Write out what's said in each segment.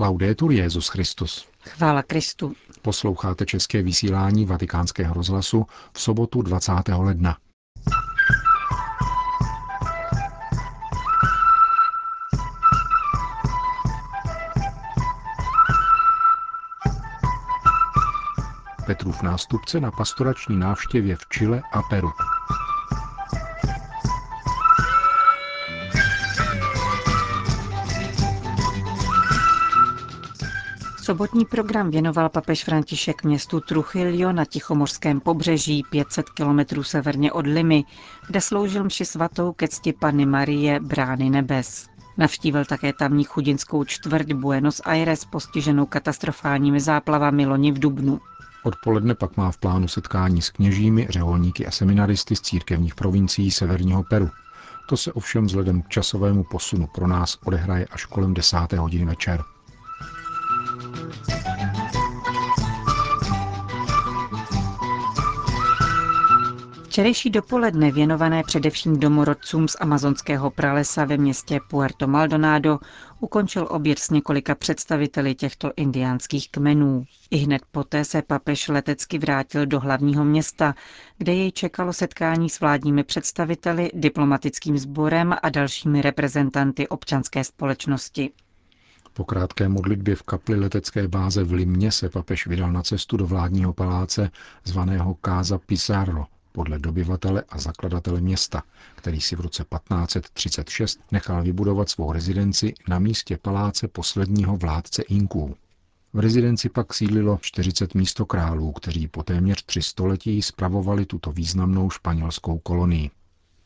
Laudetur Jezus Christus. Chvála Kristu. Posloucháte české vysílání Vatikánského rozhlasu v sobotu 20. ledna. Petrův nástupce na pastorační návštěvě v Chile a Peru. Sobotní program věnoval papež František městu Truchilio na Tichomorském pobřeží 500 kilometrů severně od Limy, kde sloužil mši svatou ke cti Panny Marie Brány nebes. Navštívil také tamní chudinskou čtvrť Buenos Aires postiženou katastrofálními záplavami loni v Dubnu. Odpoledne pak má v plánu setkání s kněžími, řeholníky a seminaristy z církevních provincií severního Peru. To se ovšem vzhledem k časovému posunu pro nás odehraje až kolem 10. hodiny večer. Včerejší dopoledne věnované především domorodcům z amazonského pralesa ve městě Puerto Maldonado ukončil oběd s několika představiteli těchto indiánských kmenů. I hned poté se papež letecky vrátil do hlavního města, kde jej čekalo setkání s vládními představiteli, diplomatickým sborem a dalšími reprezentanty občanské společnosti. Po krátké modlitbě v kapli letecké báze v Limně se papež vydal na cestu do vládního paláce zvaného Casa Pizarro, podle dobyvatele a zakladatele města, který si v roce 1536 nechal vybudovat svou rezidenci na místě paláce posledního vládce Inků. V rezidenci pak sídlilo 40 místokrálů, kteří po téměř tři století spravovali tuto významnou španělskou kolonii.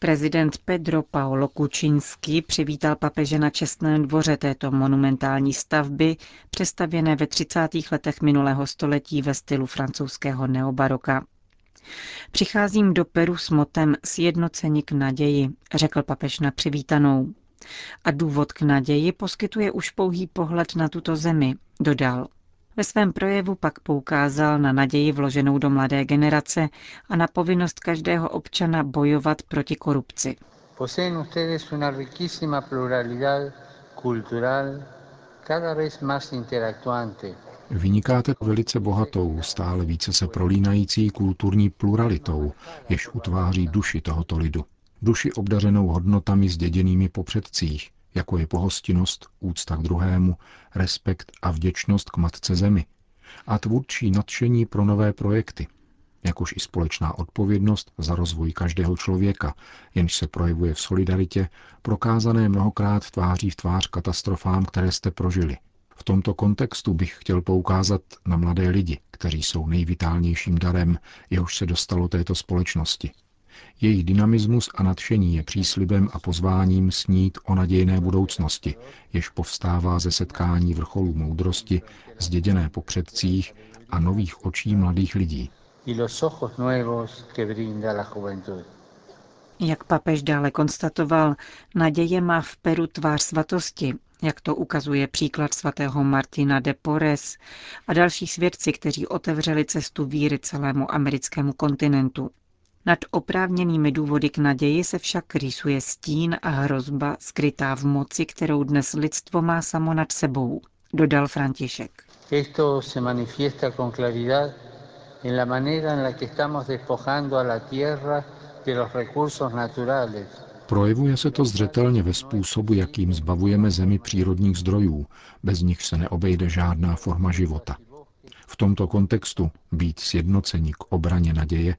Prezident Pedro Paolo Kučínský přivítal papeže na čestném dvoře této monumentální stavby, přestavěné ve 30. letech minulého století ve stylu francouzského neobaroka. Přicházím do Peru s motem Sjednocení k naději, řekl papež na přivítanou. A důvod k naději poskytuje už pouhý pohled na tuto zemi, dodal. Ve svém projevu pak poukázal na naději vloženou do mladé generace a na povinnost každého občana bojovat proti korupci. Poseen ustedes una riquísima pluralidad cultural cada vez más interactuante Vynikáte velice bohatou, stále více se prolínající kulturní pluralitou, jež utváří duši tohoto lidu. Duši obdařenou hodnotami zděděnými po předcích, jako je pohostinnost, úcta k druhému, respekt a vděčnost k matce zemi. A tvůrčí nadšení pro nové projekty, jakož i společná odpovědnost za rozvoj každého člověka, jenž se projevuje v solidaritě, prokázané mnohokrát tváří v tvář katastrofám, které jste prožili – v tomto kontextu bych chtěl poukázat na mladé lidi, kteří jsou nejvitálnějším darem, jehož se dostalo této společnosti. Jejich dynamismus a nadšení je příslibem a pozváním snít o nadějné budoucnosti, jež povstává ze setkání vrcholů moudrosti, zděděné po předcích a nových očí mladých lidí. Jak papež dále konstatoval, naděje má v Peru tvář svatosti, jak to ukazuje příklad svatého Martina de Porres a další svědci, kteří otevřeli cestu víry celému americkému kontinentu. Nad oprávněnými důvody k naději se však rýsuje stín a hrozba skrytá v moci, kterou dnes lidstvo má samo nad sebou, dodal František. Esto se manifiesta con claridad en la manera en la que estamos despojando a la tierra de los recursos naturales Projevuje se to zřetelně ve způsobu, jakým zbavujeme zemi přírodních zdrojů, bez nich se neobejde žádná forma života. V tomto kontextu být sjednocení k obraně naděje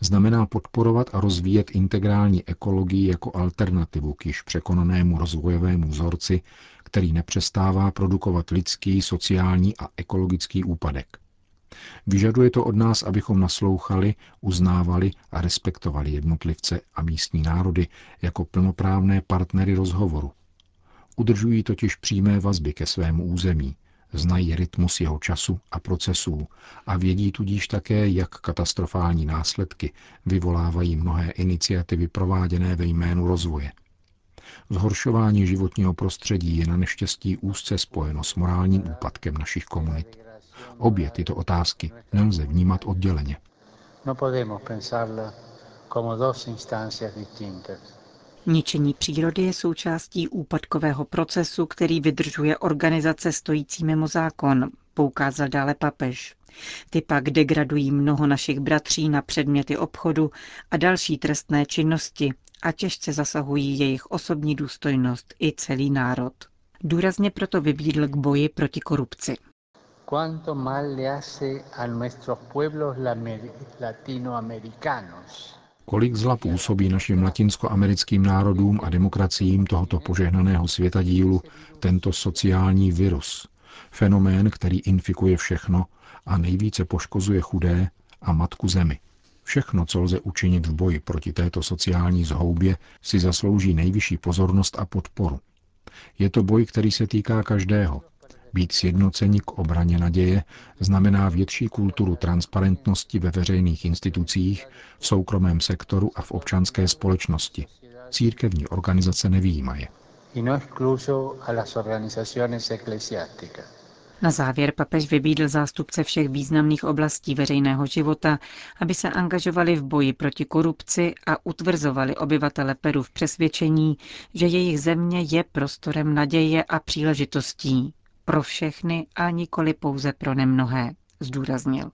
znamená podporovat a rozvíjet integrální ekologii jako alternativu k již překonanému rozvojovému vzorci, který nepřestává produkovat lidský, sociální a ekologický úpadek. Vyžaduje to od nás, abychom naslouchali, uznávali a respektovali jednotlivce a místní národy jako plnoprávné partnery rozhovoru. Udržují totiž přímé vazby ke svému území, znají rytmus jeho času a procesů a vědí tudíž také, jak katastrofální následky vyvolávají mnohé iniciativy prováděné ve jménu rozvoje. Zhoršování životního prostředí je na neštěstí úzce spojeno s morálním úpadkem našich komunit. Obě tyto otázky nelze vnímat odděleně. No Ničení přírody je součástí úpadkového procesu, který vydržuje organizace stojící mimo zákon, poukázal dále papež. Ty pak degradují mnoho našich bratří na předměty obchodu a další trestné činnosti a těžce zasahují jejich osobní důstojnost i celý národ. Důrazně proto vybídl k boji proti korupci. Mal le hace a nuestros pueblos latinoamericanos Kolik zla působí našim latinskoamerickým národům a demokraciím tohoto požehnaného světa dílu tento sociální virus, fenomén, který infikuje všechno a nejvíce poškozuje chudé a matku zemi. Všechno, co lze učinit v boji proti této sociální zhoubě, si zaslouží nejvyšší pozornost a podporu. Je to boj, který se týká každého, být sjednoceni k obraně naděje znamená větší kulturu transparentnosti ve veřejných institucích, v soukromém sektoru a v občanské společnosti. Církevní organizace nevýjímaje. No Na závěr papež vybídl zástupce všech významných oblastí veřejného života, aby se angažovali v boji proti korupci a utvrzovali obyvatele Peru v přesvědčení, že jejich země je prostorem naděje a příležitostí pro všechny a nikoli pouze pro nemnohé, zdůraznil.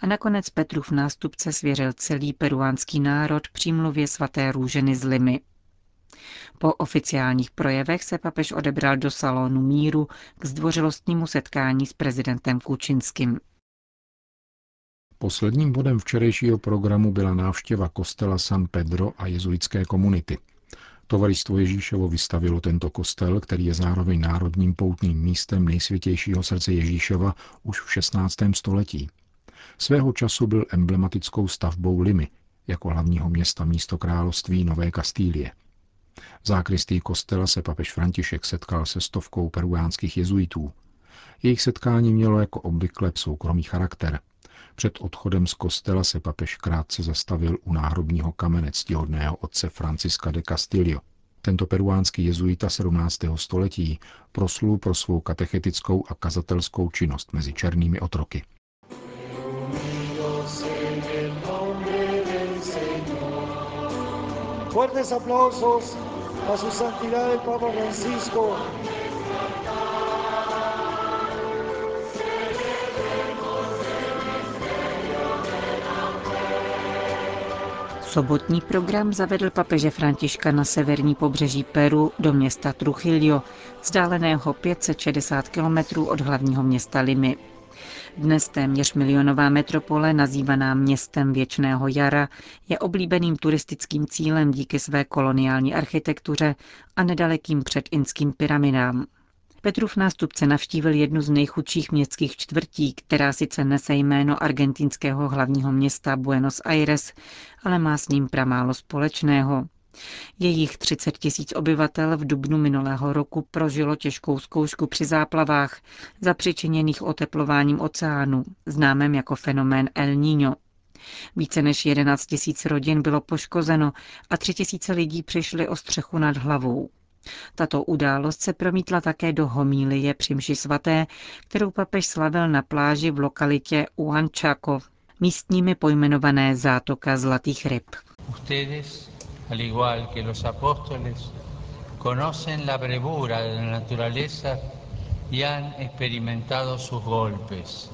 A nakonec Petrův nástupce svěřil celý peruánský národ přímluvě svaté růženy z Limy. Po oficiálních projevech se papež odebral do salonu míru k zdvořilostnímu setkání s prezidentem Kučinským. Posledním bodem včerejšího programu byla návštěva kostela San Pedro a jezuitské komunity – Tovaristvo Ježíšovo vystavilo tento kostel, který je zároveň národním poutním místem nejsvětějšího srdce Ježíšova už v 16. století. Svého času byl emblematickou stavbou Limy, jako hlavního města místo království Nové Kastýlie. V zákristí kostela se papež František setkal se stovkou peruánských jezuitů. Jejich setkání mělo jako obvykle soukromý charakter. Před odchodem z kostela se papež krátce zastavil u náhrobního kamene ctihodného otce Franciska de Castillo. Tento peruánský jezuita 17. století proslul pro svou katechetickou a kazatelskou činnost mezi černými otroky. Fuertes aplausos a su santidad el Papa Francisco Sobotní program zavedl papeže Františka na severní pobřeží Peru do města Trujillo, vzdáleného 560 kilometrů od hlavního města Limy. Dnes téměř milionová metropole, nazývaná městem věčného jara, je oblíbeným turistickým cílem díky své koloniální architektuře a nedalekým předinským pyramidám. Petrův nástupce navštívil jednu z nejchudších městských čtvrtí, která sice nese jméno argentinského hlavního města Buenos Aires, ale má s ním pramálo společného. Jejich 30 tisíc obyvatel v dubnu minulého roku prožilo těžkou zkoušku při záplavách, zapřičiněných oteplováním oceánu, známém jako fenomén El Niño. Více než 11 tisíc rodin bylo poškozeno a 3 tisíce lidí přišli o střechu nad hlavou. Tato událost se promítla také do homílie při mši svaté, kterou papež slavil na pláži v lokalitě Uanchaco, místními pojmenované zátoka Zlatých ryb. Ustedes, al igual que los apóstoles, conocen la bravura de la naturaleza y han experimentado sus golpes.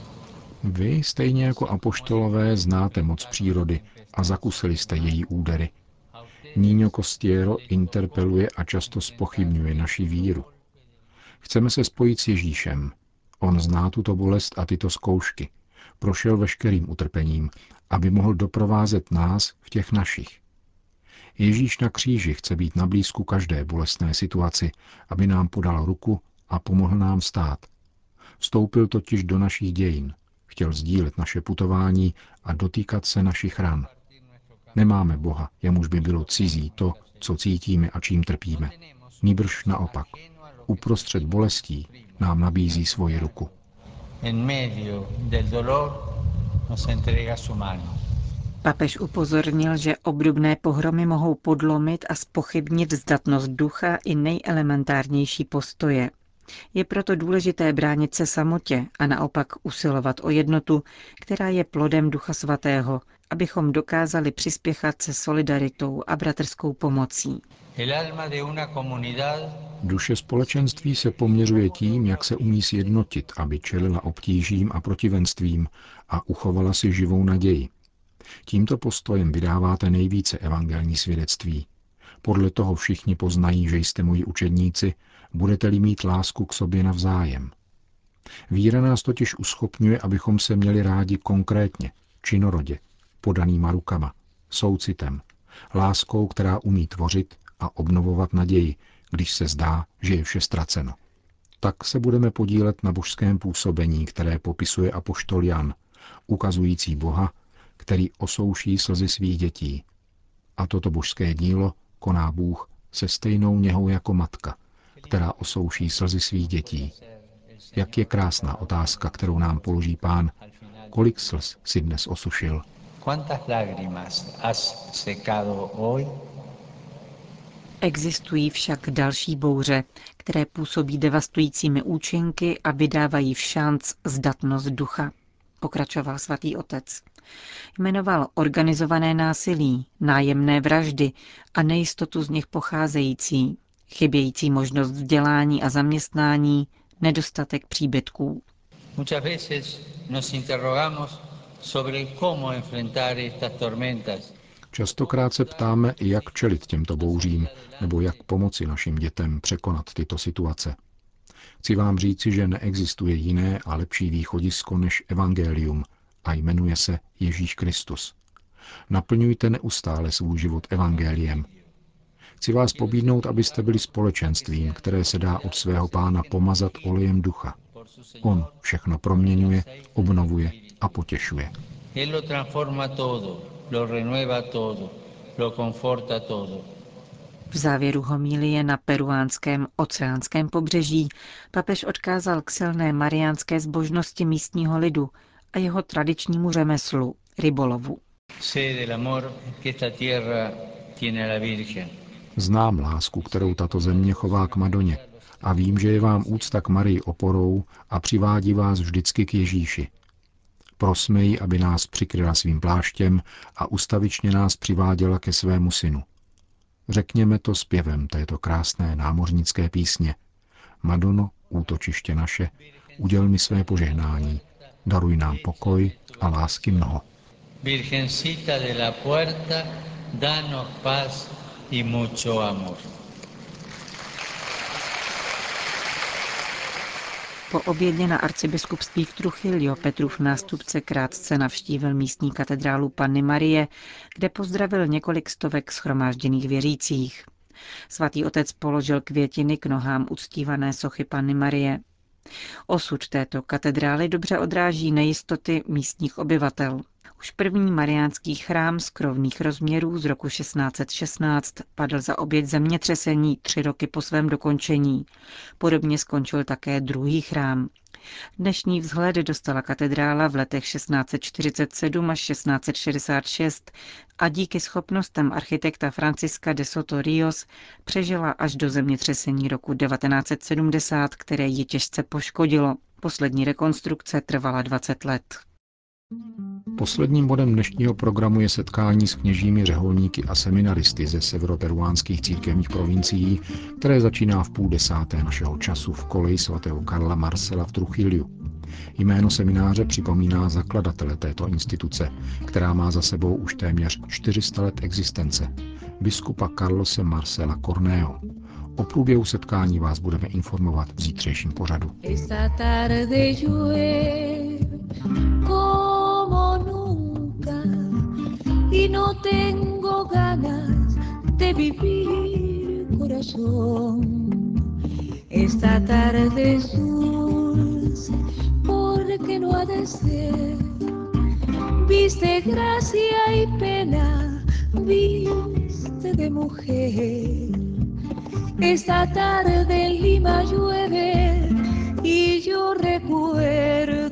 Vy, stejně jako apoštolové, znáte moc přírody a zakusili jste její údery. Níňo Costiero interpeluje a často spochybňuje naši víru. Chceme se spojit s Ježíšem. On zná tuto bolest a tyto zkoušky. Prošel veškerým utrpením, aby mohl doprovázet nás v těch našich. Ježíš na kříži chce být na blízku každé bolestné situaci, aby nám podal ruku a pomohl nám stát. Vstoupil totiž do našich dějin, chtěl sdílet naše putování a dotýkat se našich ran. Nemáme Boha, jemuž by bylo cizí to, co cítíme a čím trpíme. Nýbrž naopak. Uprostřed bolestí nám nabízí svoji ruku. Papež upozornil, že obdobné pohromy mohou podlomit a spochybnit zdatnost ducha i nejelementárnější postoje. Je proto důležité bránit se samotě a naopak usilovat o jednotu, která je plodem Ducha Svatého abychom dokázali přispěchat se solidaritou a bratrskou pomocí. Duše společenství se poměřuje tím, jak se umí sjednotit, aby čelila obtížím a protivenstvím a uchovala si živou naději. Tímto postojem vydáváte nejvíce evangelní svědectví. Podle toho všichni poznají, že jste moji učedníci, budete-li mít lásku k sobě navzájem. Víra nás totiž uschopňuje, abychom se měli rádi konkrétně, činorodě, podanýma rukama, soucitem, láskou, která umí tvořit a obnovovat naději, když se zdá, že je vše ztraceno. Tak se budeme podílet na božském působení, které popisuje apoštol Jan, ukazující Boha, který osouší slzy svých dětí. A toto božské dílo koná Bůh se stejnou něhou jako matka, která osouší slzy svých dětí. Jak je krásná otázka, kterou nám položí pán, kolik slz si dnes osušil. Existují však další bouře, které působí devastujícími účinky a vydávají v šanc zdatnost ducha, pokračoval svatý otec. Jmenoval organizované násilí, nájemné vraždy a nejistotu z nich pocházející, chybějící možnost vzdělání a zaměstnání, nedostatek příbytků. Muchas veces nos interrogamos Častokrát se ptáme, jak čelit těmto bouřím, nebo jak pomoci našim dětem překonat tyto situace. Chci vám říci, že neexistuje jiné a lepší východisko než evangelium a jmenuje se Ježíš Kristus. Naplňujte neustále svůj život evangeliem. Chci vás pobídnout, abyste byli společenstvím, které se dá od svého pána pomazat olejem ducha. On všechno proměňuje, obnovuje a potěšuje. Él lo transforma todo lo renueva todo, lo conforta todo. V závěru homílie na peruánském oceánském pobřeží papež odkázal k silné mariánské zbožnosti místního lidu a jeho tradičnímu řemeslu, rybolovu. Znám lásku, kterou tato země chová k Madoně a vím, že je vám úcta k Marii oporou a přivádí vás vždycky k Ježíši, Prosme ji, aby nás přikryla svým pláštěm a ustavičně nás přiváděla ke svému synu. Řekněme to zpěvem této krásné námořnické písně. Madono, útočiště naše, uděl mi své požehnání, daruj nám pokoj a lásky mnoho. Virgencita de la Puerta, danos paz y mucho amor. Po obědě na arcibiskupství v Truchilio Petrův nástupce krátce navštívil místní katedrálu Panny Marie, kde pozdravil několik stovek schromážděných věřících. Svatý otec položil květiny k nohám uctívané sochy Panny Marie. Osud této katedrály dobře odráží nejistoty místních obyvatel. Už první mariánský chrám z krovných rozměrů z roku 1616 padl za oběť zemětřesení tři roky po svém dokončení. Podobně skončil také druhý chrám. Dnešní vzhled dostala katedrála v letech 1647 až 1666 a díky schopnostem architekta Franciska de Soto Rios přežila až do zemětřesení roku 1970, které ji těžce poškodilo. Poslední rekonstrukce trvala 20 let. Posledním bodem dnešního programu je setkání s kněžími řeholníky a seminaristy ze severoperuánských církevních provincií, které začíná v půl desáté našeho času v koleji svatého Karla Marcela v Truchiliu. Jméno semináře připomíná zakladatele této instituce, která má za sebou už téměř 400 let existence, biskupa Carlose Marcela Corneo. O průběhu setkání vás budeme informovat v zítřejším pořadu. Y no tengo ganas de vivir, corazón. Esta tarde es dulce porque no ha de ser. Viste gracia y pena, viste de mujer. Esta tarde en Lima llueve y yo recuerdo